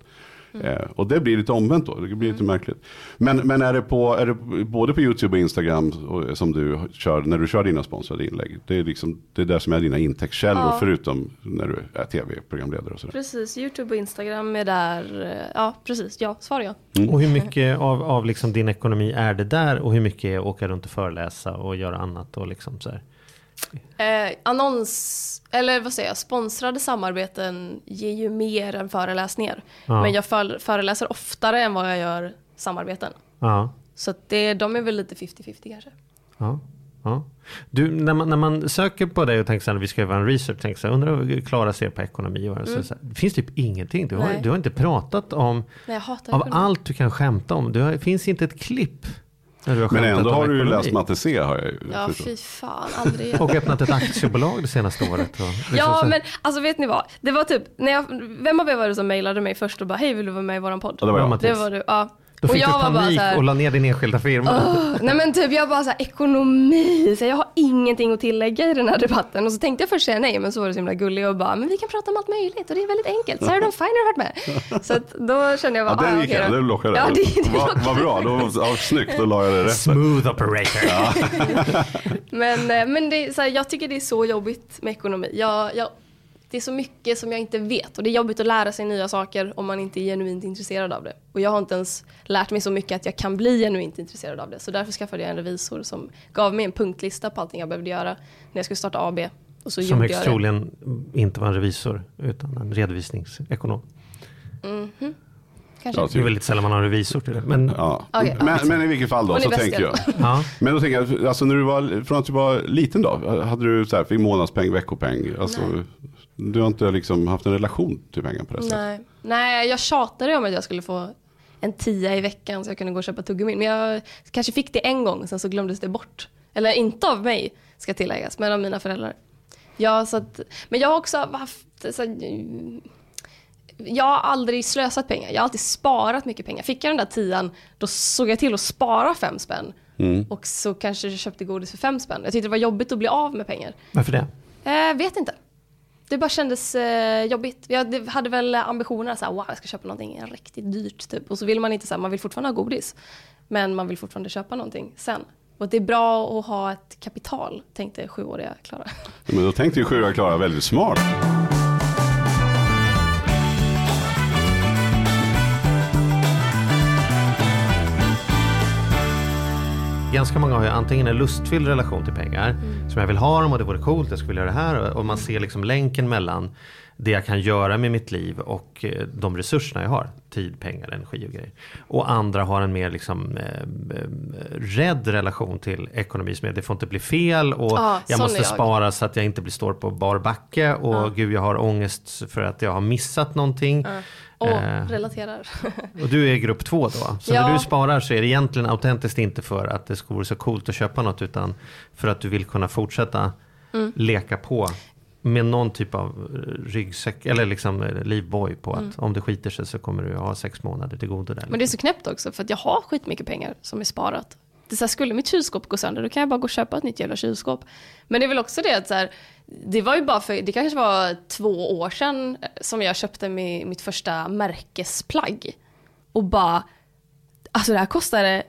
Mm. Eh, och det blir lite omvänt då, det blir lite mm. märkligt. Men, men är, det på, är det både på YouTube och Instagram och, som du kör, när du kör dina sponsrade inlägg? Det är, liksom, det är där som är dina intäktskällor ja. förutom när du är tv-programledare och sådär. Precis, YouTube och Instagram är där, eh, ja precis, ja, svar ja. Mm. Och hur mycket av, av liksom din ekonomi är det där och hur mycket är att åka runt och föreläsa och göra annat och liksom så här? Eh, annons, eller vad säger jag, sponsrade samarbeten ger ju mer än föreläsningar. Ja. Men jag för, föreläser oftare än vad jag gör samarbeten. Ja. Så det, de är väl lite 50-50 kanske. Ja. Ja. Du, när, man, när man söker på dig och tänker här, vi ska göra en research, tänker så här, undrar hur Klara ser på ekonomi. Och mm. så, det finns typ ingenting. Du har, du har inte pratat om, Nej, av allt du kan skämta om. Det finns inte ett klipp men ändå har du ju läst Matte C har jag ju Ja fy fan, aldrig <laughs> Och öppnat ett aktiebolag det senaste året. Och liksom ja men alltså vet ni vad, det var typ, när jag, vem av er var det som mejlade mig först och bara hej vill du vara med i våran podd? Ja, det var jag. Det var du, ja. Då fick och jag du panik här, och la ner din enskilda firma. Oh, nej men typ jag bara så här, ekonomi, så jag har ingenting att tillägga i den här debatten. Och så tänkte jag först säga nej, men så var det så himla gullig och bara, men vi kan prata om allt möjligt och det är väldigt enkelt. Sarah Dawn Finer har varit med. Så att då kände jag bara, ja, den gick ah, okay, det lockade. Ja, det, det Vad va bra, då, ja, snyggt, då la jag det rätt. Smooth operator. Ja. <laughs> men eh, men det, så här, jag tycker det är så jobbigt med ekonomi. Jag, jag det är så mycket som jag inte vet och det är jobbigt att lära sig nya saker om man inte är genuint intresserad av det. Och jag har inte ens lärt mig så mycket att jag kan bli genuint intresserad av det. Så därför skaffade jag en revisor som gav mig en punktlista på allting jag behövde göra när jag skulle starta AB. Och så som högst troligen inte var en revisor utan en redovisningsekonom. Mm -hmm. Kanske. Ja, det är väldigt sällan man har revisor till det. Men, ja. okay. men, men, i vilket fall då så tänker jag. ja. Men då tänker jag, alltså när du var, från att du var liten då, hade du så här, fick månadspeng, veckopeng? Alltså, du har inte liksom haft en relation till pengar på det sättet? Nej. Nej, jag tjatade om att jag skulle få en tia i veckan så jag kunde gå och köpa tuggummin. Men jag kanske fick det en gång, sen så glömdes det bort. Eller inte av mig, ska tilläggas, men av mina föräldrar. Ja, så att, men jag har också haft... Så, jag har aldrig slösat pengar. Jag har alltid sparat mycket pengar. Fick jag den där tian, då såg jag till att spara fem spänn. Mm. Och så kanske jag köpte godis för fem spänn. Jag tyckte det var jobbigt att bli av med pengar. Varför det? Eh, vet inte. Det bara kändes eh, jobbigt. Jag hade väl ambitioner att wow, jag ska köpa någonting riktigt dyrt typ. Och så vill man inte så man vill fortfarande ha godis. Men man vill fortfarande köpa någonting sen. Och det är bra att ha ett kapital, tänkte sjuåriga Klara. Men då tänkte ju sjuåriga Klara väldigt smart. Ganska många har ju antingen en lustfylld relation till pengar, mm. som jag vill ha dem och det vore coolt, jag skulle vilja göra det här. Och man ser liksom länken mellan det jag kan göra med mitt liv och eh, de resurserna jag har. Tid, pengar, energi och grejer. Och andra har en mer liksom, eh, eh rädd relation till ekonomi som är det får inte bli fel och ah, jag måste jag. spara så att jag inte blir står på bar backe och ah. gud jag har ångest för att jag har missat någonting. Ah. Och eh, relaterar. och du är grupp två då? Så ja. när du sparar så är det egentligen autentiskt inte för att det vara så coolt att köpa något utan för att du vill kunna fortsätta mm. leka på med någon typ av ryggsäck eller liksom livboj på att mm. om det skiter sig så kommer du ha sex månader till godo där. Men det är så knäppt också för att jag har skitmycket pengar som är sparat. Det är så här, skulle mitt kylskåp gå sönder då kan jag bara gå och köpa ett nytt jävla kylskåp. Men det är väl också det att så här, det var ju bara för, det kanske var två år sedan som jag köpte med mitt första märkesplagg. Och bara, alltså det här kostade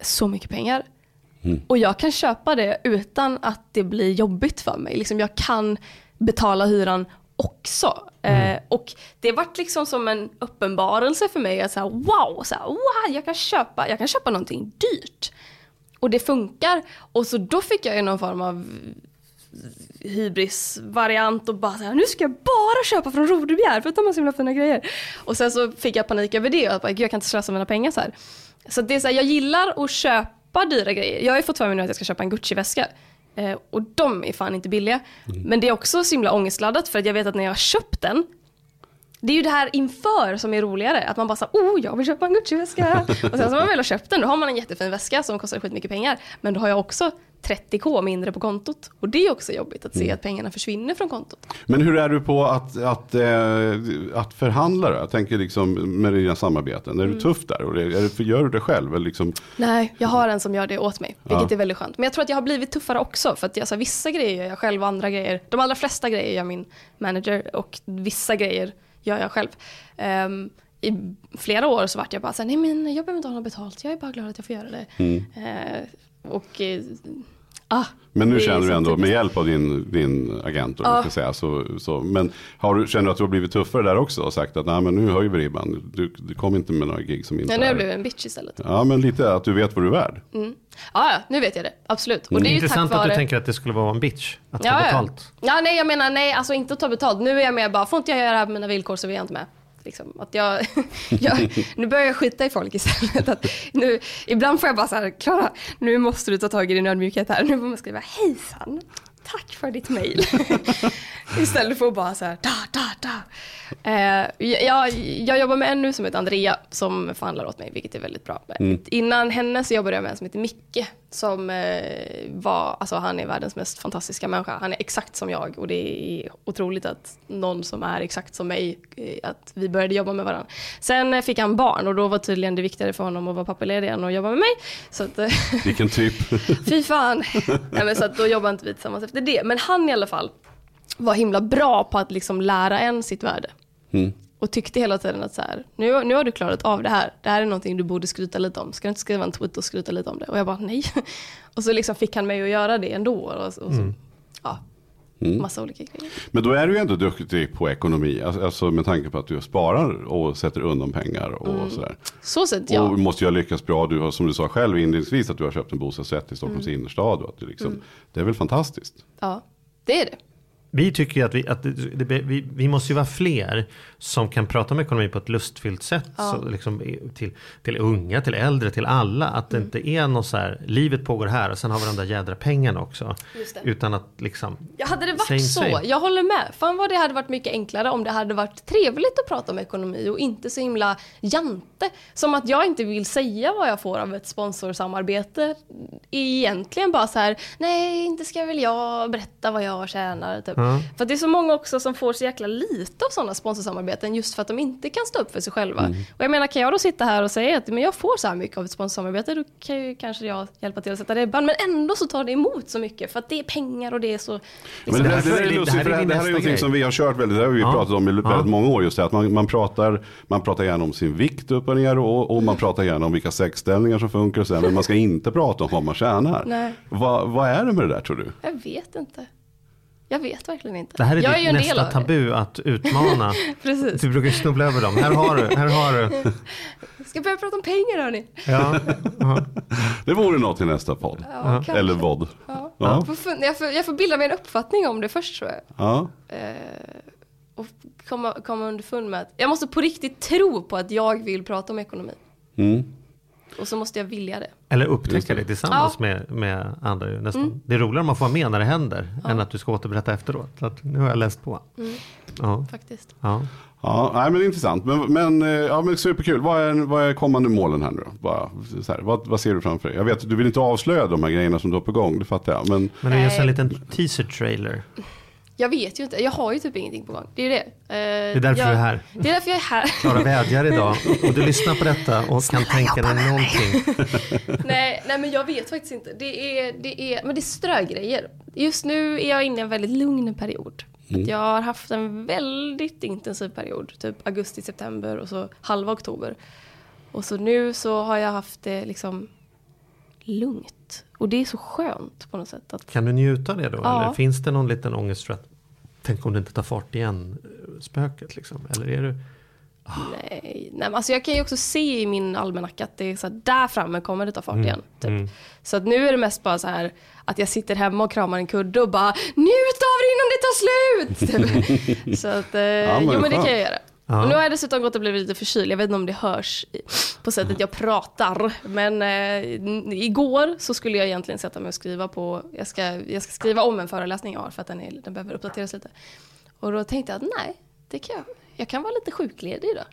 så mycket pengar. Mm. Och jag kan köpa det utan att det blir jobbigt för mig. Liksom jag kan betala hyran också. Mm. Eh, och det vart liksom som en uppenbarelse för mig att så wow, så wow jag, kan köpa, jag kan köpa någonting dyrt. Och det funkar. Och så då fick jag ju någon form av hybris-variant och bara så här, nu ska jag bara köpa från Rodebjer för att de har så himla fina grejer. Och sen så fick jag panik över det och jag bara, jag kan inte slösa mina pengar så här. Så det är så här, jag gillar att köpa dyra grejer. Jag har ju fått för mig nu att jag ska köpa en Gucci-väska. Eh, och de är fan inte billiga. Mm. Men det är också så himla ångestladdat för att jag vet att när jag har köpt den det är ju det här inför som är roligare. Att man bara säger oh jag vill köpa en Gucci-väska. <laughs> och sen så har man väl köpt den, då har man en jättefin väska som kostar skitmycket pengar. Men då har jag också 30k mindre på kontot. Och det är också jobbigt att se mm. att pengarna försvinner från kontot. Men hur är du på att, att, eh, att förhandla då? Jag tänker liksom med dina samarbeten. Är mm. du tuff där? Och är det, gör du det själv? Eller liksom... Nej, jag har en som gör det åt mig. Vilket ja. är väldigt skönt. Men jag tror att jag har blivit tuffare också. För att jag, alltså, vissa grejer gör jag själv och andra grejer. De allra flesta grejer gör min manager och vissa grejer gör jag själv. Um, i flera år så vart jag bara så här, nej men jag behöver inte ha något betalt, jag är bara glad att jag får göra det. Mm. Eh, och eh, ah, Men nu känner du ändå med hjälp av din, din agent, Ja. man ska säga, så, så, men har du, känner du att du har blivit tuffare där också och sagt att nej men nu höjer vi ribban, du, du kommer inte med några gig som inte Nej, nu har är... jag blivit en bitch istället. Ja men lite att du vet vad du är värd. Ja, ja, nu vet jag det. Absolut. Och Mm. det är ju Intressant tack att vare... du tänker att det skulle vara en bitch att ta Ja, ja. betalt. Ja, nej jag menar nej, alltså inte att ta betalt. Nu är jag med bara, får inte jag göra det här på mina villkor så är jag inte med. Liksom, att jag, <laughs> jag, nu börjar jag skita i folk istället. Att nu, ibland får jag bara så här, Klara, nu måste du ta tag i din ödmjukhet här. Nu får man skriva, hejsan, tack för ditt mejl. <laughs> Istället för att bara så här, da, da, da. Eh, jag, jag jobbar med en nu som heter Andrea som förhandlar åt mig, vilket är väldigt bra. Innan henne så jobbade jag med en som heter Micke, som eh, var, alltså han är världens mest fantastiska människa. Han är exakt som jag och det är otroligt att någon som är exakt som mig, eh, att vi började jobba med varandra. Sen eh, fick han barn och då var tydligen det viktigare för honom att vara pappaledig än att jobba med mig. Så att, eh, <laughs> Vilken typ. <laughs> Fy fan. Nej, men så att då jobbar inte vi tillsammans efter det. Men han i alla fall var himla bra på att liksom lära en sitt värde. Mm. Och tyckte hela tiden att så här, nu, nu har du klarat av det här. Det här är någonting du borde skryta lite om. Ska du inte skriva en tweet och skryta lite om det? Och jag bara nej. <laughs> Och så liksom fick han mig att göra det ändå. Och, och så, ja, massa olika grejer. Men då är du ju ändå duktig på ekonomi, alltså, alltså med tanke på att du sparar och sätter undan pengar och Mm. sådär. Så sett ja. Och måste ju ha lyckats bra, du har, som du sa själv inledningsvis att du har köpt en bostadsrätt i Stockholms Mm. innerstad. Och att du liksom, Det är väl fantastiskt. ja. Det är det. Vi tycker ju att, vi, att det, det, vi, vi måste ju vara fler som kan prata om ekonomi på ett lustfyllt sätt. Så liksom, till, till unga, till äldre, till alla. Att Mm. det inte är något så här, livet pågår här och sen har vi de där jädra pengarna också. Utan att liksom, Ja, hade det varit så, same. jag håller med. Fan vad det hade varit mycket enklare om det hade varit trevligt att prata om ekonomi och inte så himla jante. Som att jag inte vill säga vad jag får av ett sponsorsamarbete. Egentligen bara så här, nej inte ska väl jag berätta vad jag tjänar. Typ. Ja. För det är så många också som får så jäkla lite av sådana sponsorsamarbeten just för att de inte kan stå upp för sig själva. Och jag menar kan jag då sitta här och säga att men jag får så här mycket av ett sponsorsamarbete då kan ju kanske jag hjälpa till att sätta ribban. Men ändå så tar det emot så mycket för att det är pengar och det är så... Men det, här, här det, är där är lustigt, det här för det, här- det här är någonting som vi har kört väldigt, det har vi Ja. pratat om i väldigt Ja. många år. Just det, att man, man, pratar, man pratar gärna om sin vikt upp och ner och, och man pratar gärna om vilka sexställningar som funkar och så, men man ska inte prata om vad man tjänar. Nej. Vad, vad är det med det där tror du? Jag vet inte. Jag vet verkligen inte. det här är jag ditt del nästa tabu att utmana. <laughs> Precis. du brukar snubbla över dem. Här har du, här har du. <laughs> Ska börja prata om pengar hörni. Ja. Det vore något till nästa podd. Ja. Eller vad. Ja. Ja. Jag, får, jag, får, jag får bilda mig en uppfattning om det först tror jag. Ja. Eh, och komma, komma underfund med att jag måste på riktigt tro på att jag vill prata om ekonomi. Mm. Och så måste jag vilja det. Eller upptäcka det. det tillsammans Ja. med, med andra. ju Nästan. Mm. Det är roligare om man får vara med när det händer än att du ska återberätta efteråt. Så att nu har jag läst på. Mm. Ja, Faktiskt. ja. Ja, nej, men intressant. Men, men, eh, ja, men superkul. Vad är, vad är kommande målen här nu då? Bara, så här, vad, vad ser du framför dig? Jag vet att du vill inte avslöja de här grejerna som du har på gång, det fattar jag. Men Men det är just en liten teaser trailer. Jag vet ju inte, jag har ju typ ingenting på gång. Det är ju det. Eh, det är därför jag, du är här. Det är därför jag är här. Klara vädjar idag och du lyssnar på detta och kan tänka dig någonting. <laughs> nej, nej men jag vet faktiskt inte. Det är, det är, men det är strögrejer. Just nu är jag inne i en väldigt lugn period. Att jag har haft en väldigt intensiv period. Typ augusti, september och så halva oktober. Och så nu så har jag haft det liksom lugnt. Och det är så skönt på något sätt. Att, Kan du njuta av det då? Ja. Eller finns det någon liten ångest för att tänk om det inte tar fart igen, eh, spöket liksom? Eller är du? nej, nej, men alltså jag kan ju också se i min almanacka att det är så här, där framme kommer det ta fart igen. Typ. mm. Så att nu är det mest bara så här att jag sitter hemma och kramar en kudde och bara njut av det innan det tar slut! <laughs> Så att, eh, men jo men det kan jag göra. Ja. Och nu har jag dessutom gått och blivit lite förkyld. Jag vet inte om det hörs på sättet jag pratar. Men eh, igår så skulle jag egentligen sätta mig och skriva på, jag ska, jag ska skriva om en föreläsning jag har för att den, är, den behöver uppdateras lite. Och då tänkte jag att nej, det kan jag, jag kan vara lite sjukledig idag.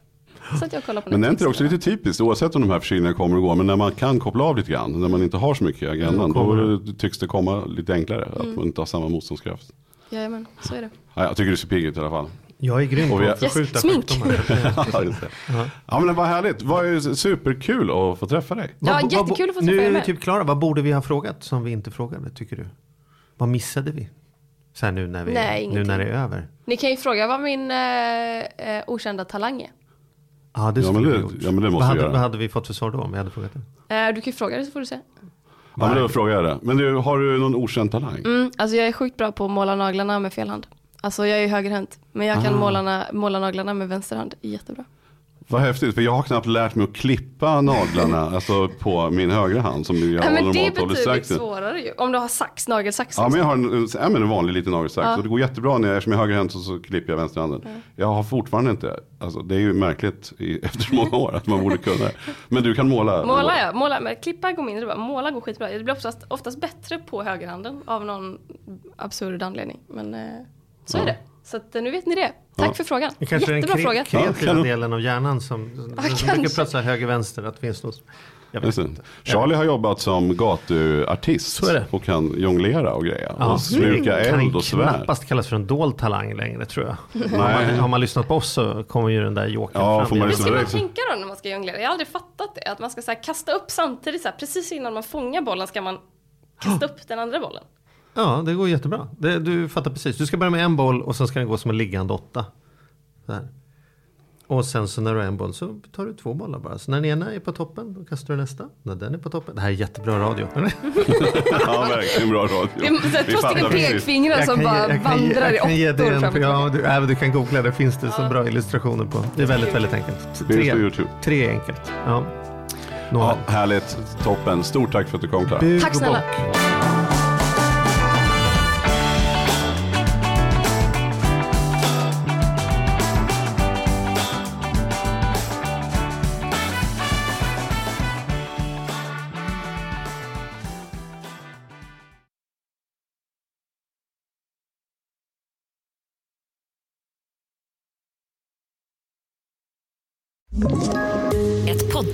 Så att jag kollar på Men är inte det också lite typiskt, oavsett om de här förkylningarna kommer och går, men när man kan koppla av lite grann, när man inte har så mycket i agendan, Då tycks det komma lite enklare, att Mm. man inte har samma motståndskraft. Jajamän, så är det. Ja, jag tycker du ser pigg ut i alla fall. Jag är grym på att har- förskjuta smink. sjukdomar. <laughs> Ja, men vad härligt, det var ju superkul att få träffa dig. Ja, Vad- vad- jättekul att få träffa Nu er är vi typ klara. Vad borde vi ha frågat som vi inte frågade, tycker du? Vad missade vi? Så här nu när, vi, Nej, nu när det är över. Ni kan ju fråga vad min eh, eh, okända talang är. Ja, det Ja, skulle men det- ja, men det måste vad, vi hade, göra. vad hade vi fått för svar då om vi hade frågat det? Eh, du kan ju fråga det så får du se. Ja, men då frågar jag det. Men du, har du någon okänd talang? Mm, alltså jag är sjukt bra på att måla naglarna med fel hand. Alltså jag är högerhänt, men jag kan Ah. måla, na- måla naglarna med vänster hand jättebra. Vad häftigt, för jag har knappt lärt mig att klippa naglarna <laughs> alltså på min högra hand som jag Ja, men det är betydligt svårare ju. Om du har sax, nagelsax. Ja, men liksom. jag har en, ja, men en vanlig liten nagelsax Ja. och det går jättebra när jag, eftersom jag är högerhänt så, så klipper jag vänsterhanden. Jag har fortfarande inte, alltså det är ju märkligt i, <laughs> efter många år att man borde kunna. Men du kan måla? Måla ja, måla, men klippa går mindre bra. Måla går skitbra. Det blir oftast, oftast bättre på högerhanden av någon absurd anledning. Men eh, så Ja. är det. Så att, eh, nu vet ni det. Tack Ja. för frågan. Det kanske är Jättebra den fråga. kre- kreativa Ja, kan- delen av hjärnan som, som kanske. brukar prata höger-vänster. Att det finns något, jag vet Just det. inte. Charlie har jobbat som gatuartist är det. och kan jonglera och greja. Ja, och sluka det kan eld och svärd. knappast kallas för en dold talang längre tror jag. Har Nej. man, har man lyssnat på oss så kommer ju den där jokern Ja, fram. får man igen. Hur ska man tänka då när man ska jonglera? Jag har aldrig fattat det. Att man ska så här, kasta upp samtidigt, så här, precis innan man fångar bollen ska man kasta upp den andra bollen. Ja, det går jättebra. Det, du fattar precis. Du ska börja med en boll och sen ska den gå som en liggande åtta. Så här. Och sen så när du har en boll så tar du två bollar bara. Så när den ena är på toppen då kastar du nästa. När den är på toppen. Det här är jättebra radio. <laughs> Ja, verkligen bra radio. Det är precis. pekfingrar som ge- bara vandrar i åttor fram och ja, du, även du kan googla, det finns det så bra illustrationer på. Det är väldigt, väldigt enkelt. Tre är enkelt. Ja. Nå, Ja, härligt, toppen. Stort tack för att du kom Klara. bug Tack snälla.